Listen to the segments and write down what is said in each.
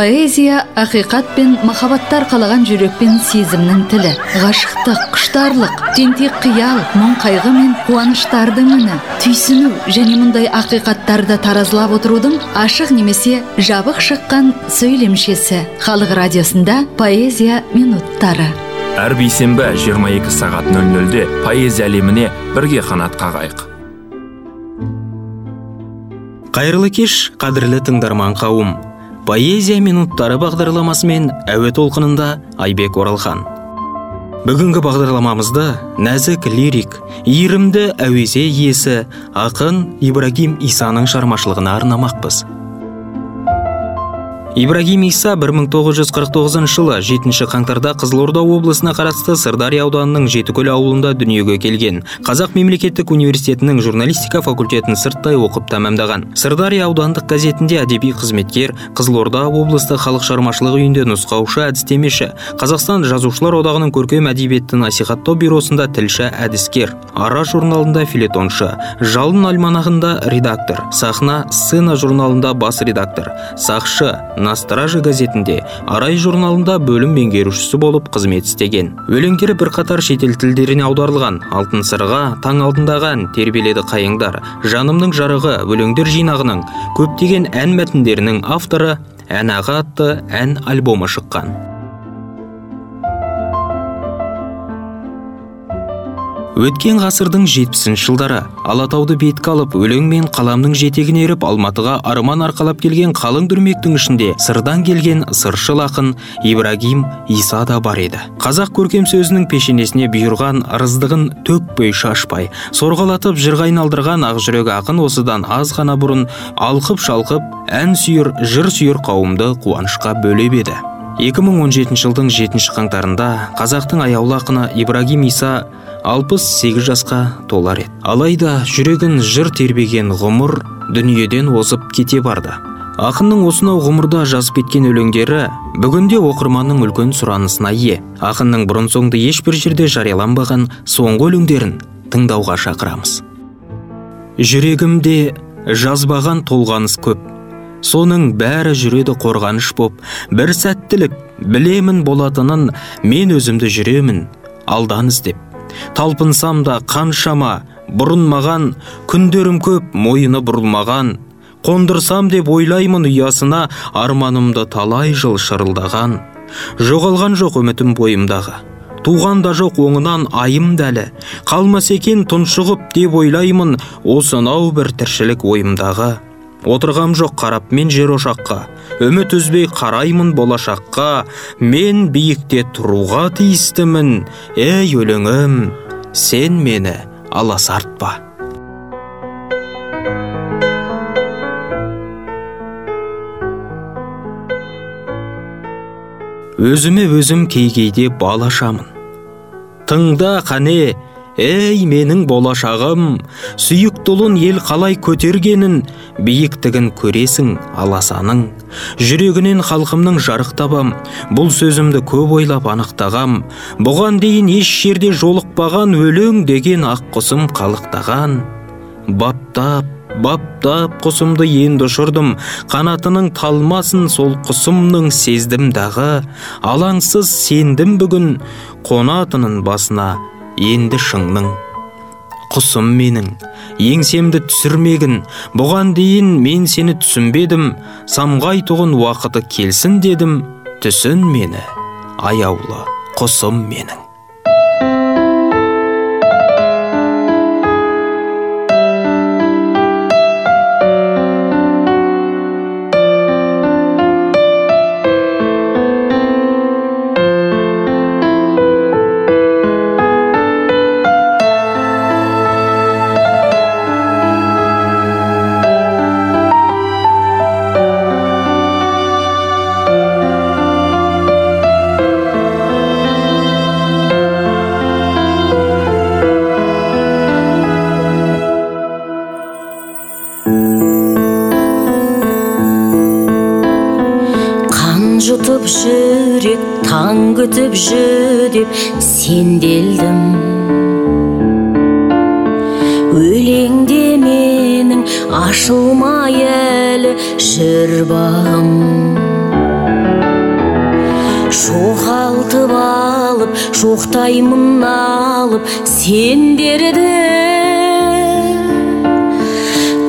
поэзия ақиқат пен махаббатты арқалаған жүрек пен сезімнің тілі. Ғашықтық құштарлық тентек қиял мұң қайғы мен қуаныштардың үні. Түйсіну және мұндай ақиқаттарды таразылап отырудың ашық немесе жабық шыққан сөйлемшесі. Халық радиосында поэзия минуттары. Әр бейсенбі 22 сағат 00-де поэзия әлеміне бірге қанат қағайық. Қайырлы кеш қадірлі тыңдарман қауым. Поэзия минуттары бағдарламасымен әуе толқынында айбек оралхан. Бүгінгі бағдарламамызды нәзік лирик иірімді әуезе иесі ақын ибрагим исаның шығармашылығына арнамақпыз. Ибрагим иса 1949 жылы 7 қаңтарда қызылорда облысына қарасты сырдария ауданының жетікөл ауылында дүниеге келген. Қазақ мемлекеттік университетінің журналистика факультетін сырттай оқып тәмамдаған. Сырдария аудандық газетінде әдеби қызметкер қызылорда облыстық халық шығармашылық үйінде нұсқаушы әдістемеші қазақстан жазушылар одағының көркем әдебиетті насихаттау бюросында тілші әдіскер ара журналында филетоншы жалын альманағында редактор сахна сцена журналында бас редактор сақшы на стражи газетінде арай журналында бөлім меңгерушісі болып қызмет істеген. Өлеңдері бірқатар шетел тілдеріне аударылған. Алтын сырға таң алдындағы ән тербеледі қайыңдар. Жанымның жарығы өлеңдер жинағының көптеген ән мәтіндерінің авторы ән аға атты ән альбомы шыққан. Өткен ғасырдың жетпісінші жылдары алатауды бетке алып өлең мен қаламның жетегін еріп алматыға арман арқалап келген қалың дүрмектің ішінде сырдан келген сыршыл ақын ибрагим иса да бар еді. Қазақ көркем сөзінің пешенесіне бұйырған ырыздығын төкпей шашпай сорғалатып жырға айналдырған ақжүрек ақын осыдан аз ғана бұрын алқып шалқып ән сүйір жыр сүйір қауымды қуанышқа бөлеп еді. 2017 жылдың 7 қаңтарында қазақтың аяулы ақыны ибрагим иса алпыс сегіз жасқа толар еді. Алайда жүрегін жыр тербеген ғұмыр дүниеден озып кете барды. Ақынның осынау ғұмырда жазып кеткен өлеңдері бүгінде оқырманның үлкен сұранысына ие. Ақынның бұрын соңды ешбір жерде жарияланбаған соңғы өлеңдерін тыңдауға шақырамыз. Жүрегімде жазбаған толғаныс көп соның бәрі жүреді қорғаныш боп. Бір сәттілік білемін болатынын мен өзімді жүремін алдан іздеп талпынсам да қаншама бұрын маған күндерім көп мойыны бұрылмаған. Қондырсам деп ойлаймын ұясына арманымды талай жыл шырылдаған. Жоғалған жоқ үмітім бойымдағы. Туған да жоқ оңынан айым дәлі. Қалмас екен тұншығып деп ойлаймын осынау бір тіршілік ойымдағы. Отырғам жоқ қарап мен жер ошаққа. Үміт үзбей қараймын болашаққа. Мен биікте тұруға тиістімін. Ей өлеңім сен мені аласартпа. Өзіме өзім кей кейде бал тыңда қане ей менің болашағым сүйікті ұлын ел қалай көтергенін биіктігін көресің аласаның. Жүрегінен халқымның жарық табам бұл сөзімді көп ойлап анықтағам. Бұған дейін еш жерде жолықпаған өлең деген ақ құсым қалықтаған. Баптап баптап құсымды енді ұшырдым қанатының талмасын сол құсымның сездім дағы. Алаңсыз сендім бүгін қонатынын басына енді шыңның. Құсым менің еңсемді түсірмегін бұған дейін мен сені түсінбедім самғайтұғын уақыты келсін дедім түсін мені аяулы құсым менің. Күтіп жүдеп сенделдім өлеңде менің ашылмай әлі жүр бағым жоғалтып алып жоқтаймын алып сендерді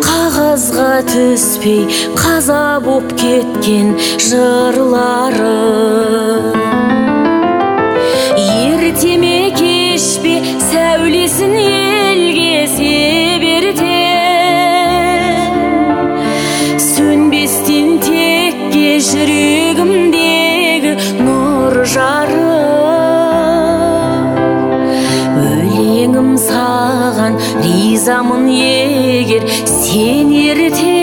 қағазға түспей қаза боп кеткен жырлары жүрегімдегі нұр жарық өлеңім саған ризамын егер сен ертең.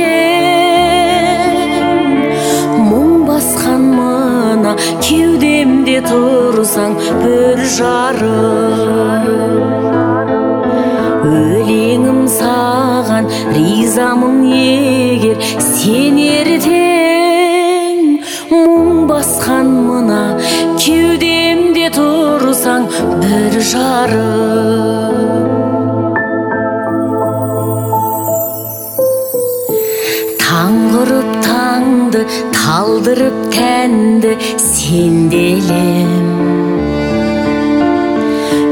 Мұң басқан мына кеудемде тұрсаң бір жарық өлеңім саған ризамын егер сен бір жарық таң құрып таңды талдырып тәнді сенделем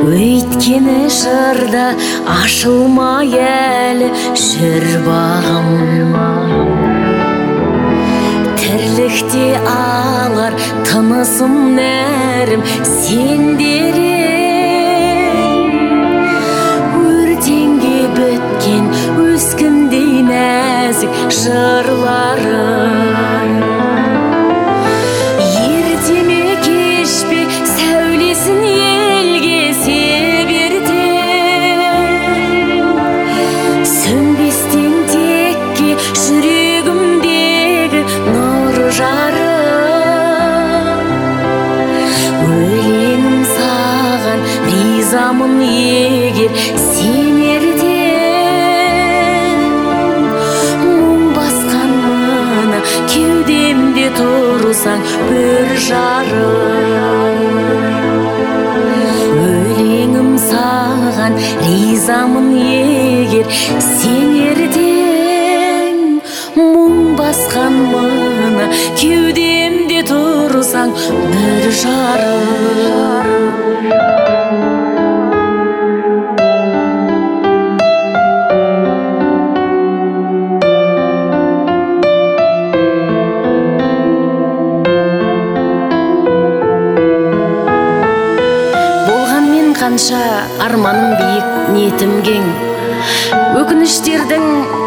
өйткені жырда ашылмай әлі жүр бағым. Тірлікте алар тынысым нәрім сендерем нәзік қанша арманым биік ниетім кең. Өкініштердің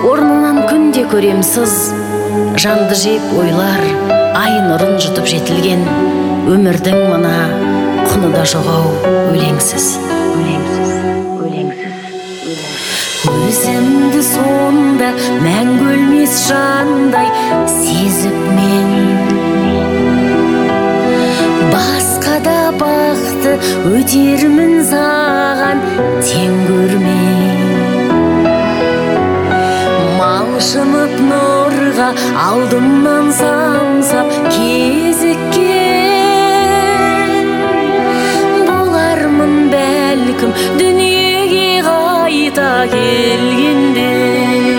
орнынан күнде көрем сыз жанды жеп ойлар ай нұрын жұтып жетілген. Өмірдің мына құны да жоқ ау өлеңсіз өлеңсіз өлеңсіз. Өзімді сонда мәңгі өлмес жандай сезіп мен. Басқа бақты өтермін саған тең көрмей малшынып нұрға алдымнан самсап кезіккен болармын бәлкім дүниеге қайта келгенде.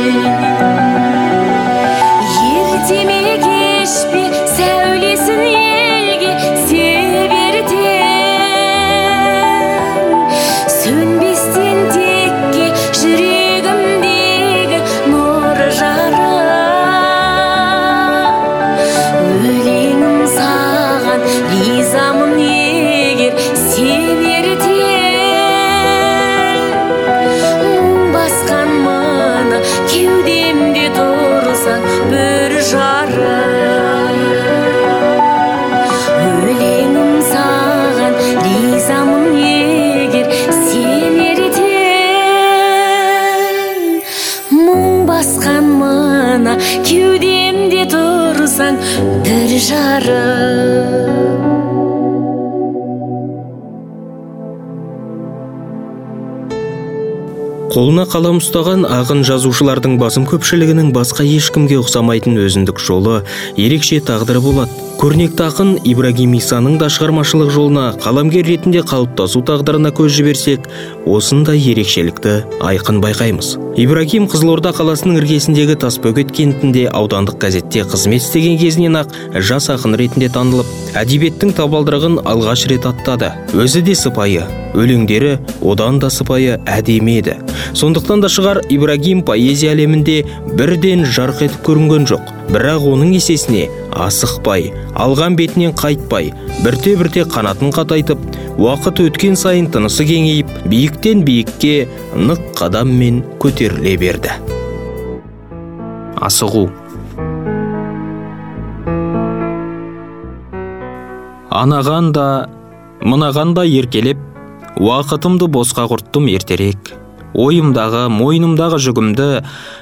Қалам ұстаған ақын жазушылардың басым көпшілігінің басқа ешкімге ұқсамайтын өзіндік жолы ерекше тағдыры болады. Көрнекті ақын ибрагим исаның да шығармашылық жолына қаламгер ретінде қалыптасу тағдырына көз жіберсек осындай ерекшелікті айқын байқаймыз. Ибрагим қызылорда қаласының іргесіндегі тасбөгет кентінде аудандық газетте қызмет істеген кезінен ақ жас ақын ретінде танылып әдебиеттің табалдырығын алғаш рет аттады. Өзі де сыпайы өлеңдері одан да сыпайы әдемі еді. Сондықтан да шығар ибрагим поэзия әлемінде бірден жарқ етіп көрінген жоқ. Бірақ оның есесіне асықпай алған бетінен қайтпай бірте бірте қанатын қатайтып уақыт өткен сайын тынысы кеңейіп биіктен биікке нық қадаммен көтеріле берді. Асығу. Анаған да мынаған да еркелеп уақытымды босқа құрттым ертерек. Ойымдағы мойнымдағы жүгімді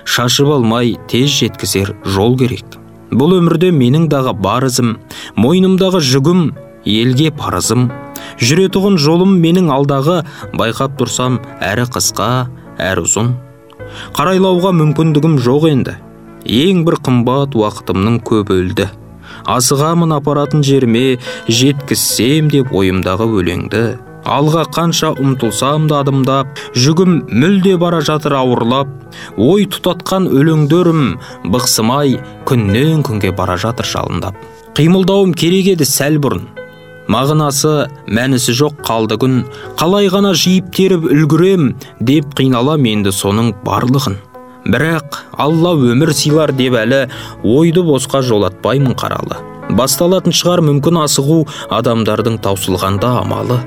шашып алмай тез жеткізер жол керек. Бұл өмірде менің дағы бар ізім мойнымдағы жүгім елге парызым. Жүретұғын жолым менің алдағы байқап тұрсам әрі қысқа әрі ұзын. Қарайлауға мүмкіндігім жоқ енді. Ең бір қымбат уақытымның көп өлді. Асығамын апаратын жеріме жеткізсем деп ойымдағы өлеңді алға қанша ұмтылсам да адымдап жүгім мүлде бара жатыр ауырлап ой тұтатқан өлеңдерім бықсымай күннен күнге бара жатыр жалындап. Қимылдауым керек еді сәл бұрын. Мағынасы мәнісі жоқ қалды күн. Қалай ғана жиып теріп үлгірем деп қиналам енді соның барлығын. Бірақ алла өмір сыйлар деп әлі ойды босқа жолатпаймын қаралы. Басталатын шығар мүмкін асығу адамдардың таусылғанда амалы.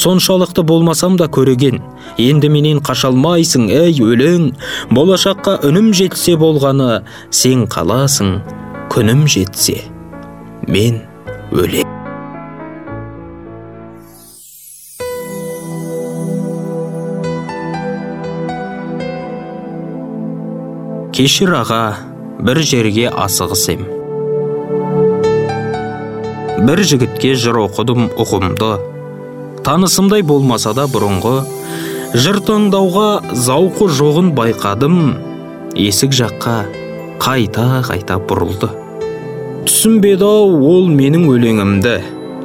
Соншалықты болмасам да көреген. Енді менен қашалмайсың ей өлең. Болашаққа үнім жетсе болғаны сен қаласың күнім жетсе мен өлең кешір аға бір жерге асығыс ем бір жігітке жыр оқыдым ұғымды. Танысымдай болмаса да бұрынғы жыр тыңдауға зауқы жоғын байқадым. Есік жаққа қайта қайта бұрылды. Түсінбеді ау ол менің өлеңімді.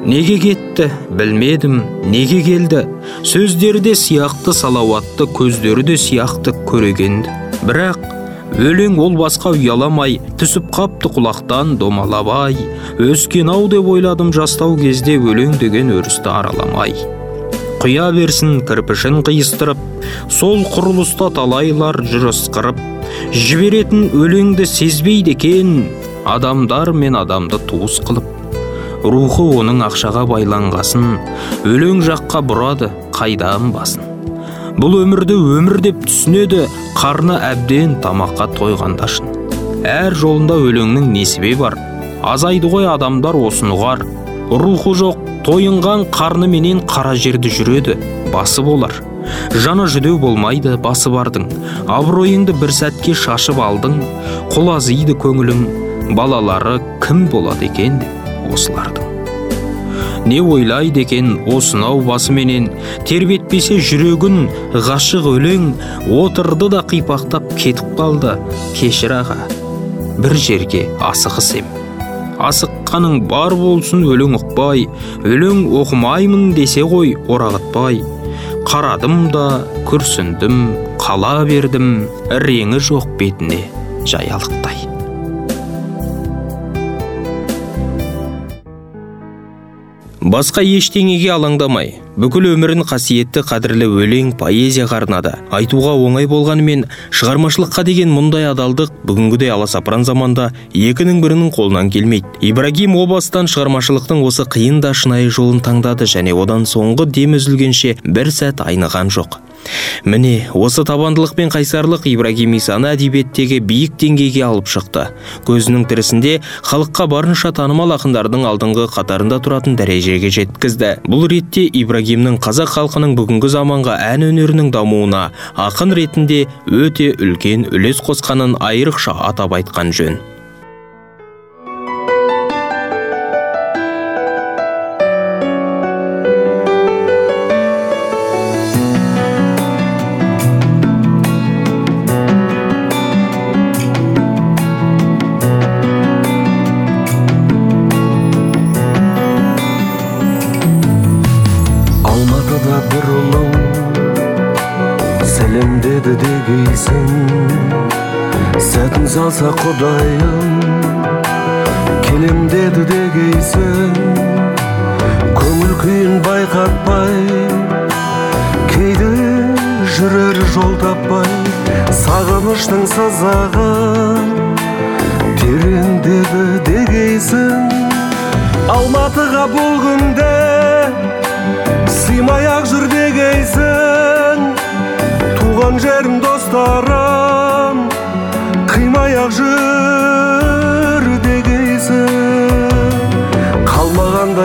Неге кетті білмедім неге келді. Сөздері де сияқты салауатты көздері де сияқты көрегенді. Бірақ өлең ол басқа ұяламай түсіп қапты құлақтан домалабай. Өскен ау деп ойладым жастау кезде өлең деген өрісті араламай. Құя берсін кірпішін қиыстырып сол құрылыста талайлар жүріс қырып жіберетін өлеңді сезбейді екен адамдар мен адамды туыс қылып. Рухы оның ақшаға байланғасын өлең жаққа бұрады қайдан басын. Бұл өмірді өмір деп түсінеді қарны әбден тамаққа тойғандашын әр жолында өлеңнің несібе бар? Азайды ғой адамдар осыны ұғар. Рухы жоқ тойынған қарны менен қара жерді жүреді басы болар. Жаны жүдеу болмайды басы бардың. Абыройыңды бір сәтке шашып алдың. Құлазиды көңілің балалары кім болады екен деп осылардың. Не ойлайды екен осынау басыменен тербетпесе жүрегін ғашық өлең отырды да қипақтап кетіп қалды кешір аға бір жерге асығыс ем асыққаның бар болсын өлең ұқпай өлең оқымаймын десе ғой орағытпай қарадым да күрсіндім қала бердім реңі жоқ бетіне жаялықтай басқа ештеңеге алаңдамай бүкіл өмірін қасиетті қадірлі өлең поэзияға арнады. Айтуға оңай болғанымен шығармашылыққа деген мұндай адалдық бүгінгідей аласапыран заманда екінің бірінің қолынан келмейді. Ибрагим о бастан шығармашылықтың осы қиын да шынайы жолын таңдады және одан соңғы дем үзілгенше бір сәт айныған жоқ. Міне осы табандылық пен қайсарлық ибрагим исаны әдебиеттегі биік деңгейге алып шықты. Көзінің тірісінде халыққа барынша танымал ақындардың алдыңғы қатарында тұратын дәрежеге жеткізді. Бұл ретте ибрагимнің қазақ халқының бүгінгі заманға ән өнерінің дамуына ақын ретінде өте үлкен үлес қосқанын айрықша атап айтқан жөн.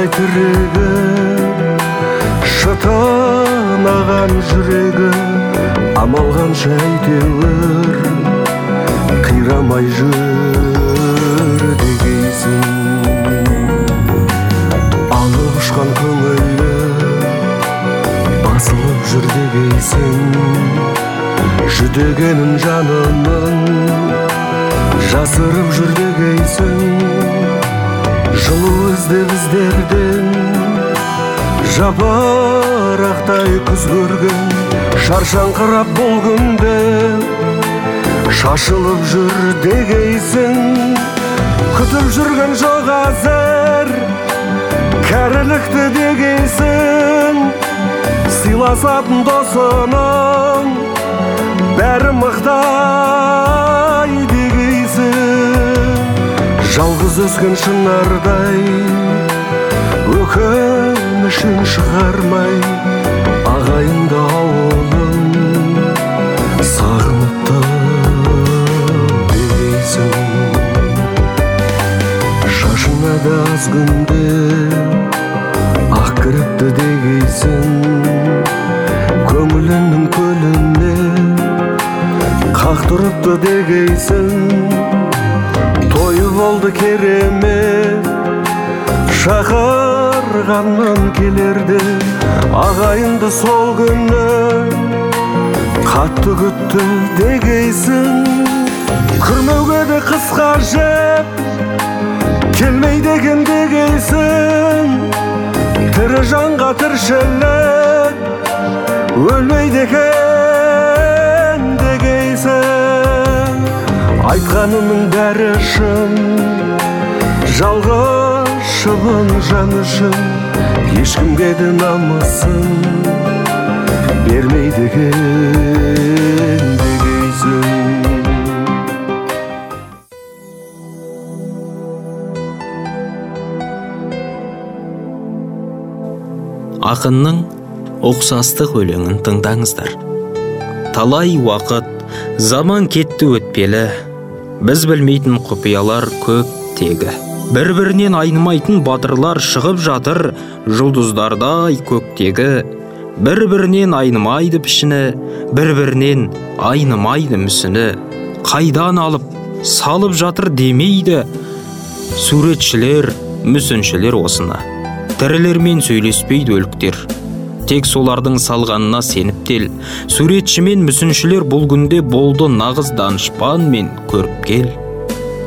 Қалмағандай тірегі шытынаған жүрегі амал қанша әйтеуір қирамай жүр дегейсің. Алып ұшқан көңілі басылып жүр дегейсің. Жүдегенін жанымның жасырып жүр дегейсің. Жылу іздеп іздерден жапырақтай күз көрген шаршаңқырап бұл күнде шашылып жүр дегейсің күтіп жүрген жоқ әзір. Кәрілікті дегейсің сыйласатын досының бәрі дегейсің жалғыз өскен шынардай өкінішін шығармай ағайынды ауылын сағыныпты дегейсің шашына да аз ағайынды сол күні қатты күтті дегейсің. Күрмеуге де қысқа жеп келмейді екен дегейсің. Тірі жанға тіршілік өлмейді екен дегейсің. Айтқанының бәрі шын жалғыз шыбын жан үшін. Ешкімге де намысын бермейді екен ақынның ұқсастық өлеңін тыңдаңыздар. Талай уақыт заман кетті өтпелі біз білмейтін құпиялар көп тегі. Бір бірінен айнымайтын батырлар шығып жатыр жұлдыздардай көктегі. Бір бірінен айнымайды пішіні бір бірінен айнымайды мүсіні. Қайдан алып салып жатыр демейді суретшілер мүсіншілер осыны. Тірілермен сөйлеспейді өліктер. Тек солардың салғанына сеніп тел суретші мен мүсіншілер бұл күнде болды нағыз данышпан мен көріпкел.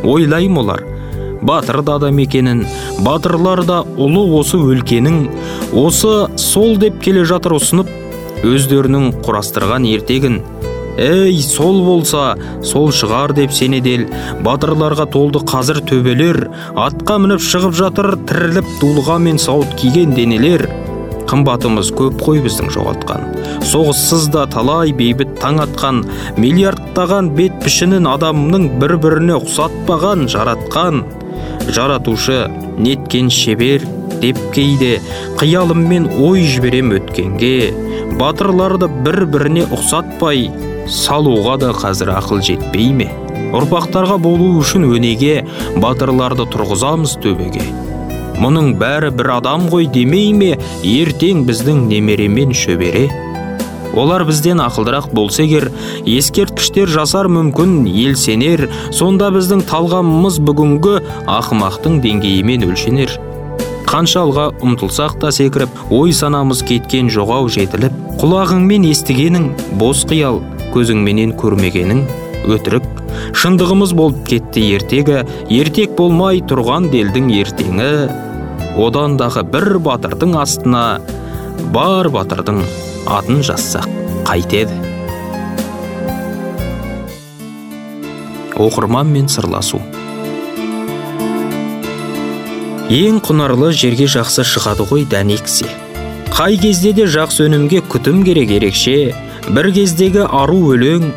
Ойлайм олар батыр да адам екенін батырлар да ұлы осы өлкенің осы сол деп келе жатыр ұсынып өздерінің құрастырған ертегін. Ей сол болса сол шығар деп сенедел батырларға толды қазір төбелер атқа мініп шығып жатыр тіріліп дулыға мен сауыт киген денелер. Қымбатымыз көп қой біздің жоғалтқан. Соғыссыз да талай бейбіт таң атқан миллиардтаған бет пішінін адамның бір біріне ұқсатпаған жаратқан. Жаратушы неткен шебер деп кейде қиялыммен ой жіберем өткенге батырларды бір біріне ұқсатпай салуға да қазір ақыл жетпей ме? ұрпақтарға болу үшін өнеге батырларды тұрғызамыз төбеге. Мұның бәрі бір адам ғой демей ме? Ертең біздің немеремен шөбере олар бізден ақылдырақ болса егер ескерткіштер жасар мүмкін ел сенер сонда біздің талғамымыз бүгінгі ақымақтың деңгейімен өлшенер. Қанша алға ұмтылсақ та секіріп ой санамыз кеткен жоғау жетіліп құлағыңмен естігенің бос қиял көзіңменен көрмегенің өтірік. Шындығымыз болып кетті ертегі ертек болмай тұрған делдің ертеңі. Одан дағы бір батырдың астына бар батырдың атын жазсақ қайтеді. Оқырманмен сырласу. Ең құнарлы жерге жақсы шығады ғой дән ексе қай кезде де жақсы өнімге күтім керек ерекше бір кездегі ару өлең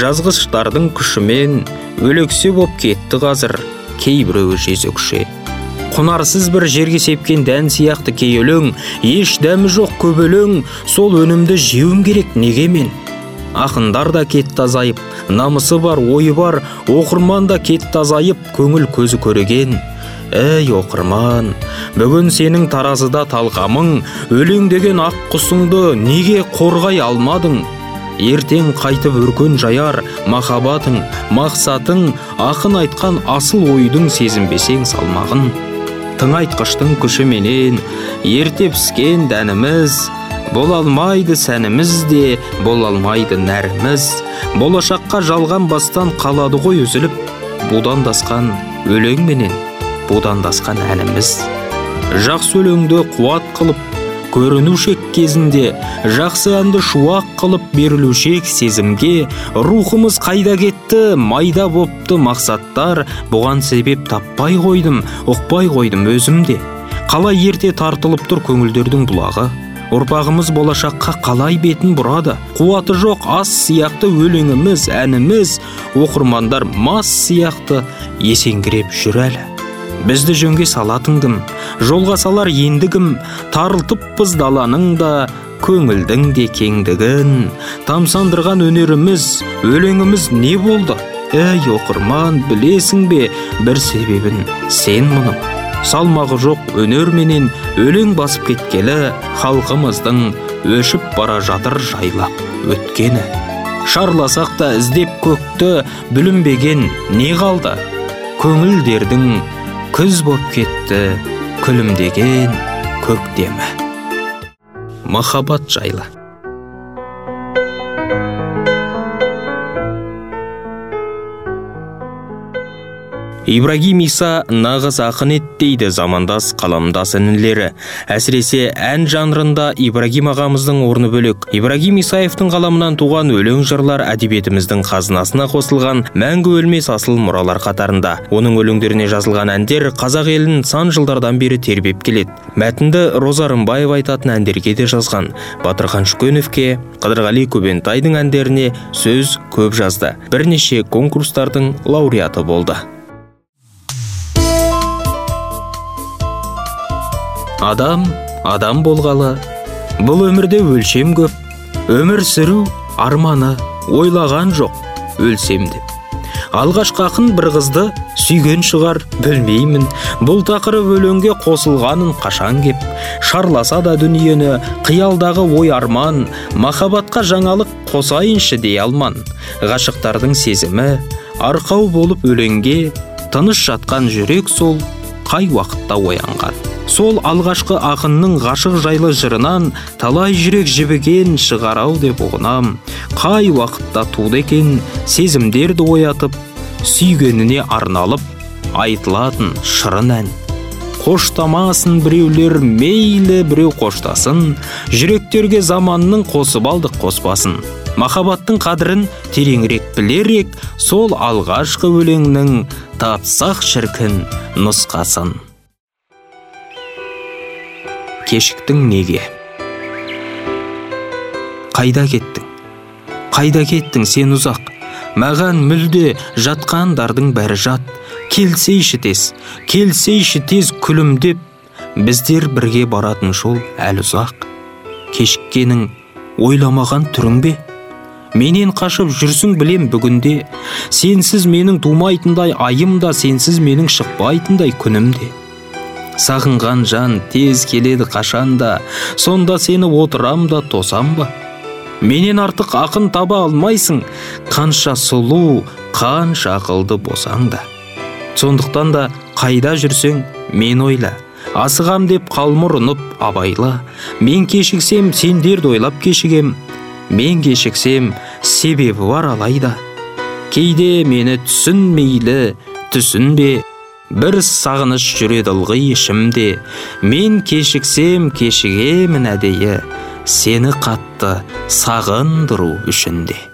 жазғыштардың күшімен өлексе боп кетті қазір кейбіреуі жезөкше. Құнарсыз бір жерге сепкен дән сияқты кей өлең еш дәмі жоқ көп сол өнімді жеуім керек неге мен? Ақындар да кетті азайып намысы бар ойы бар оқырман да кетті азайып көңіл көзі көреген. Әй оқырман бүгін сенің таразыда талғамың өлең деген ақ құсыңды неге қорғай алмадың? Ертең қайтып өркен жаяр махаббатың мақсатың ақын айтқан асыл ойдың сезінбесең салмағын тыңайтқыштың күшіменен ерте піскен дәніміз. Бола алмайды сәніміз де бола алмайды нәріміз. Болашаққа жалған бастан қалады ғой үзіліп. Будандасқан өлеңменен будандасқан әніміз. Жақсы өлеңді қуат қылып көрінушек кезінде жақсы әнді шуақ қылып берілушек сезімге рухымыз қайда кетті майда бопты мақсаттар. Бұған себеп таппай қойдым ұқпай қойдым өзімде. Қалай ерте тартылып тұр көңілдердің бұлағы? Ұрпағымыз болашаққа қалай бетін бұрады? Қуаты жоқ ас сияқты өлеңіміз әніміз. Оқырмандар мас сияқты есеңгіреп жүр әлі. Бізді жөнге салатын кім жолға салар енді кім тарылтыппыз даланың да көңілдің де кеңдігін. Тамсандырған өнеріміз өлеңіміз не болды? Әй оқырман білесің бе бір себебін? Сен мұның салмағы жоқ өнер менен өлең басып кеткелі халқымыздың өшіп бара жатыр жайлап өткені. Шарласақ та іздеп көкті бүлінбеген не қалды? Көңілдердің күз боп кетті күлімдеген көктемі махаббат жайлы. Ибрагим иса нағыз ақын еді дейді замандас қаламдас інілері. Әсіресе ән жанрында ибрагим ағамыздың орны бөлек. Ибрагим исаевтың қаламынан туған өлең жырлар әдебиетіміздің қазынасына қосылған мәңгі өлмес асыл мұралар қатарында. Оның өлеңдеріне жазылған әндер қазақ елін сан жылдардан бері тербеп келеді. Мәтінді роза рымбаева айтатын әндерге де жазған. Батырхан шүкеновке қыдырғали көбентайдың әндеріне сөз көп жазды. Бірнеше конкурстардың лауреаты болды. Адам адам болғалы. Бұл өмірде өлшем көп. Өмір сүру арманы ойлаған жоқ өлсем деп алғашқы ақын бір қызды сүйген шығар білмеймін. Бұл тақырып өлеңге қосылғанын қашан кеп? Шарласа да дүниені қиялдағы ой арман. Махаббатқа жаңалық қосайыншы дей алман. Ғашықтардың сезімі арқау болып өлеңге тыныш жатқан жүрек сол қай уақытта оянған? Сол алғашқы ақынның ғашық жайлы жырынан талай жүрек жібіген шығар деп ұғынам. Қай уақытта туды екен сезімдерді оятып сүйгеніне арналып айтылатын шырын ән. Қоштамасын біреулер мейлі біреу қоштасын. Жүректерге заманның қосып алдық қоспасын. Махаббаттың қадірін тереңірек білерек сол алғашқы өлеңнің тапсақ шіркін нұсқасын. Кешіктің неге? Қайда кеттің? Қайда кеттің сен ұзақ? Маған мүлде жатқандардың бәрі жат. Келсейші тез келсейші тез күлімдеп біздер бірге баратын жол әлі ұзақ. Кешіккенің ойламаған түрің бе? Менен қашып жүрсің білем бүгінде. Сенсіз менің тумайтындай айым да сенсіз менің шықпайтындай күнім де. Сағынған жан тез келеді қашанда. Сонда сені отырам да тосам ба? Менен артық ақын таба алмайсың. Қанша сұлу қанша ақылды болсаң да. Сондықтан да қайда жүрсең мен ойла. Асығам деп қалма ұрынып абайла. Мен кешіксем сендерді ойлап кешігем. Мен кешіксем себебі бар алайда. Кейде мені түсінмейлі түсінбе. Бір сағыныш жүреді ылғи ішімде. Мен кешіксем кешігемін әдейі. Сені қатты сағындыру үшін де.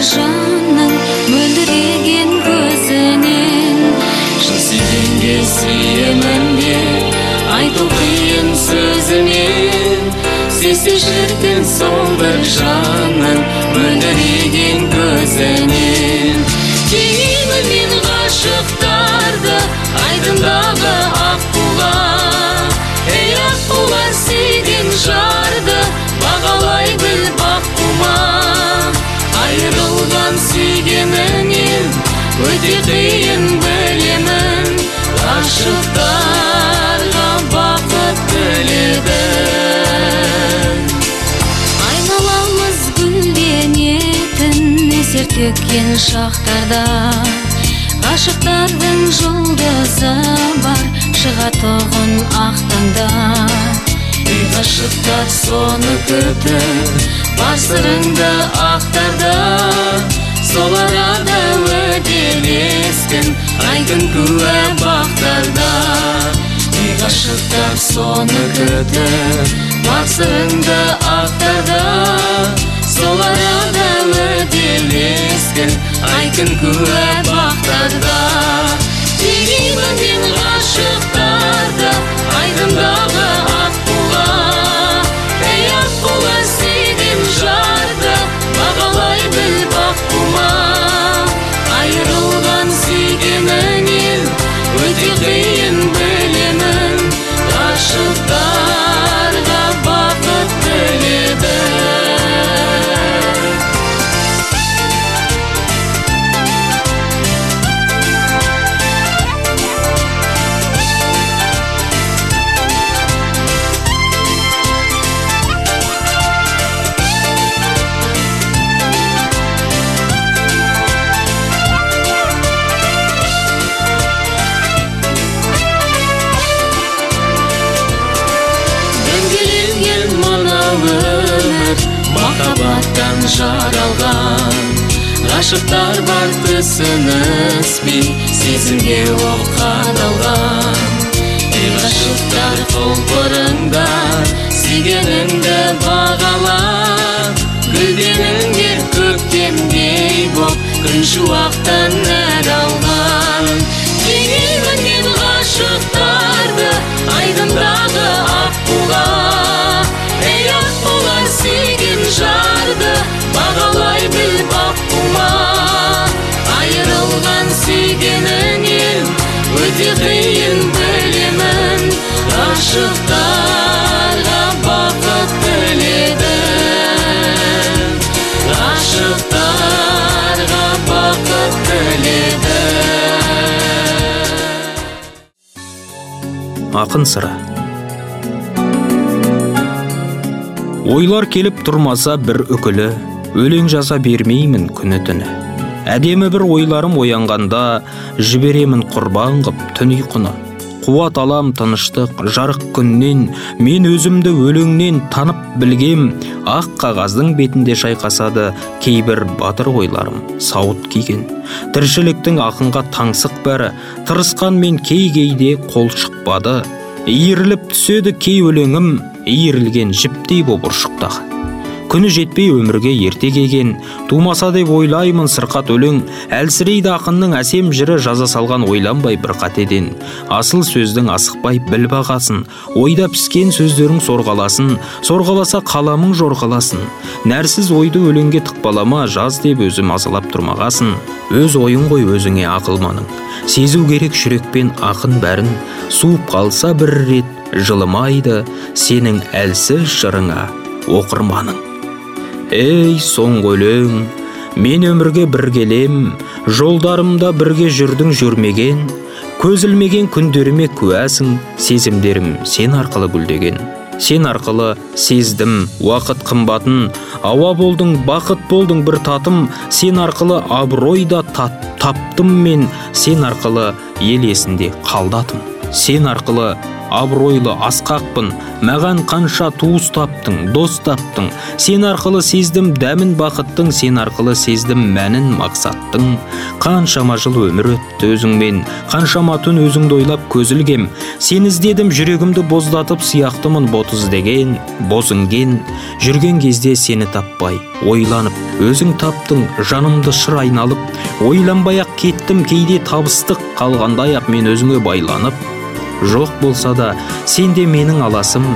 Жанның мөлдіреген көзінен шын сүйгенге сүйемін деп айту қиын сөзімен сүйсе шіркін сол бір жанның мөлдіреген көзінен сүйемін мен сүйгеніңнен өте қиын білемін ғашықтарға бақыт тіледі айналамыз гүлденетін әсер төккен шақтарда ғашықтардың жұлдызы бар шығатұғын ақ таңда ғашықтар соны күтіп бар сырыңды ақтарда. Сол арада уәделескен айкүн куә бақтарда ей ғашықтар соны күтіп бар сырыңды ақтарда сол арада уәделескен айкүн куә бақтарда ғашықтар бар түсініспей сезімге ол қадалған ей ғашықтар құлпырыңдар сүйгеніңді бағала гүлденіңдер көктемдей боп күн шуақтан қиын білемін ғашықтарға бақыт тіледі ғашықтарға бақыт тіледі ақын сыры. Ойлар келіп тұрмаса бір үкілі өлең жаза бермеймін күні түні. Әдемі бір ойларым оянғанда жіберемін құрбан қып түн ұйқыны қуат алам тыныштық жарық күннен мен өзімді өлеңнен танып білгем ақ қағаздың бетінде шайқасады кейбір батыр ойларым сауыт киген. Тіршіліктің ақынға таңсық бәрі тырысқан мен кей кейде қол шықпады. Иіріліп түседі кей өлеңім иірілген жіптей боп ұршықтағы күні жетпей өмірге ерте келген. Тумаса деп ойлаймын сырқат өлең. Әлсірейді ақынның әсем жыры жаза салған ойланбай бір қатеден асыл сөздің асықпай біл бағасын. Ойда піскен сөздерің сорғаласын. Сорғаласа қаламың жорғаласын. Нәрсіз ойды өлеңге тықпалама жаз деп өзі мазалап тұрмағасын. Өз ойың ғой өзіңе ақылманың сезу керек жүрекпен ақын бәрін. Суып қалса бір рет жылымайды. Сенің әлсіз жырыңа оқырманың. Ей соңғы өлең мен өмірге бір келем жолдарымда бірге жүрдің жүрмеген көз ілмеген күндеріме куәсің сезімдерім сен арқылы гүлдеген. Сен арқылы сездім уақыт қымбатын ауа болдың бақыт болдың бір татым сен арқылы абырой да таптым мен сен арқылы ел есінде қалды атым сен арқылы абыройлы асқақпын маған қанша туыс таптың дос таптың сен арқылы сездім дәмін бақыттың сен арқылы сездім мәнін мақсаттың. Қаншама жыл өмір өтті өзіңмен қаншама түн өзіңді ойлап көз ілгем сені іздедім жүрегімді боздатып сияқтымын бот іздеген боз інген жүрген кезде сені таппай ойланып өзің таптың жанымды шыр айналып ойланбай ақ кеттім кейде табыстық қалғандай ақ мен өзіңе байланып жоқ болса да сен де менің аласым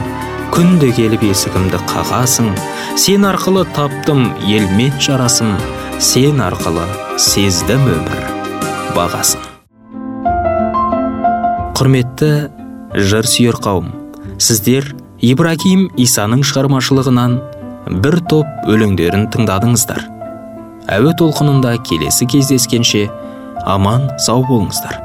күнде келіп есігімді қағасың. Сен арқылы таптым елмет жарасым сен арқылы сездім өмір бағасын. Құрметті жыр сүйер қауым сіздер ибрагим исаның шығармашылығынан бір топ өлеңдерін тыңдадыңыздар. Әуе толқынында келесі кездескенше аман сау болыңыздар.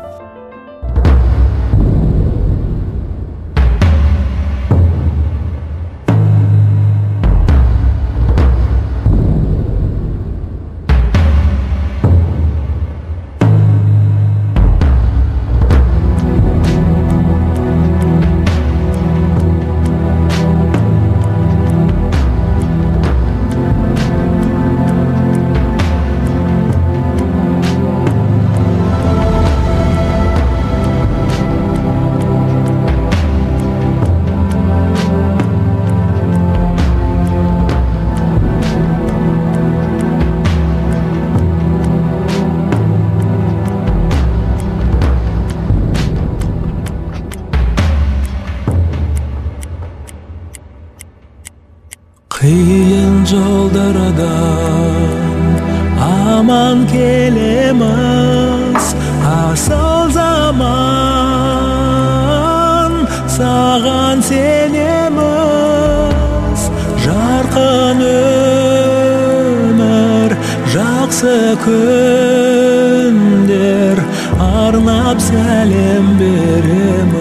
Арнап сәлем береміз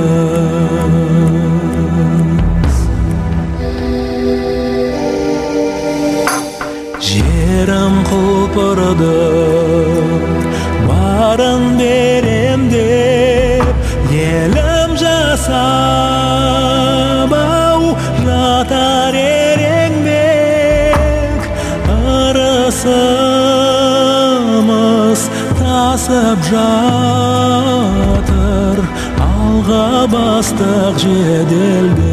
жерім құлпырды барын берем деп елім жасап ау жатар ереңбек ырысымыз тасып алға